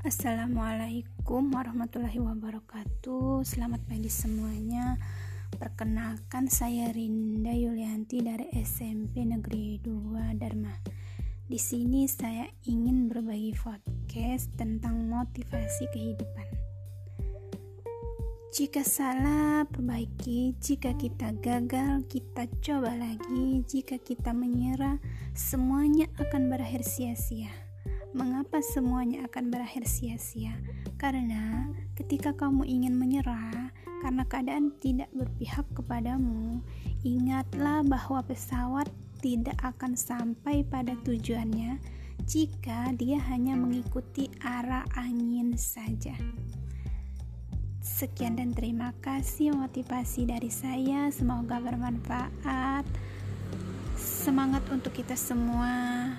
Assalamualaikum warahmatullahi wabarakatuh. Selamat pagi semuanya. Perkenalkan saya Rinda Yulianti dari SMP Negeri 2 Dharma. Di sini saya ingin berbagi podcast tentang motivasi kehidupan. Jika salah, perbaiki. Jika kita gagal, kita coba lagi. Jika kita menyerah, semuanya akan berakhir sia-sia Mengapa semuanya akan berakhir sia-sia? Karena ketika kamu ingin menyerah karena keadaan tidak berpihak kepadamu, ingatlah bahwa pesawat tidak akan sampai pada tujuannya jika dia hanya mengikuti arah angin saja. Sekian dan terima kasih motivasi dari saya. Semoga bermanfaat. Semangat untuk kita semua.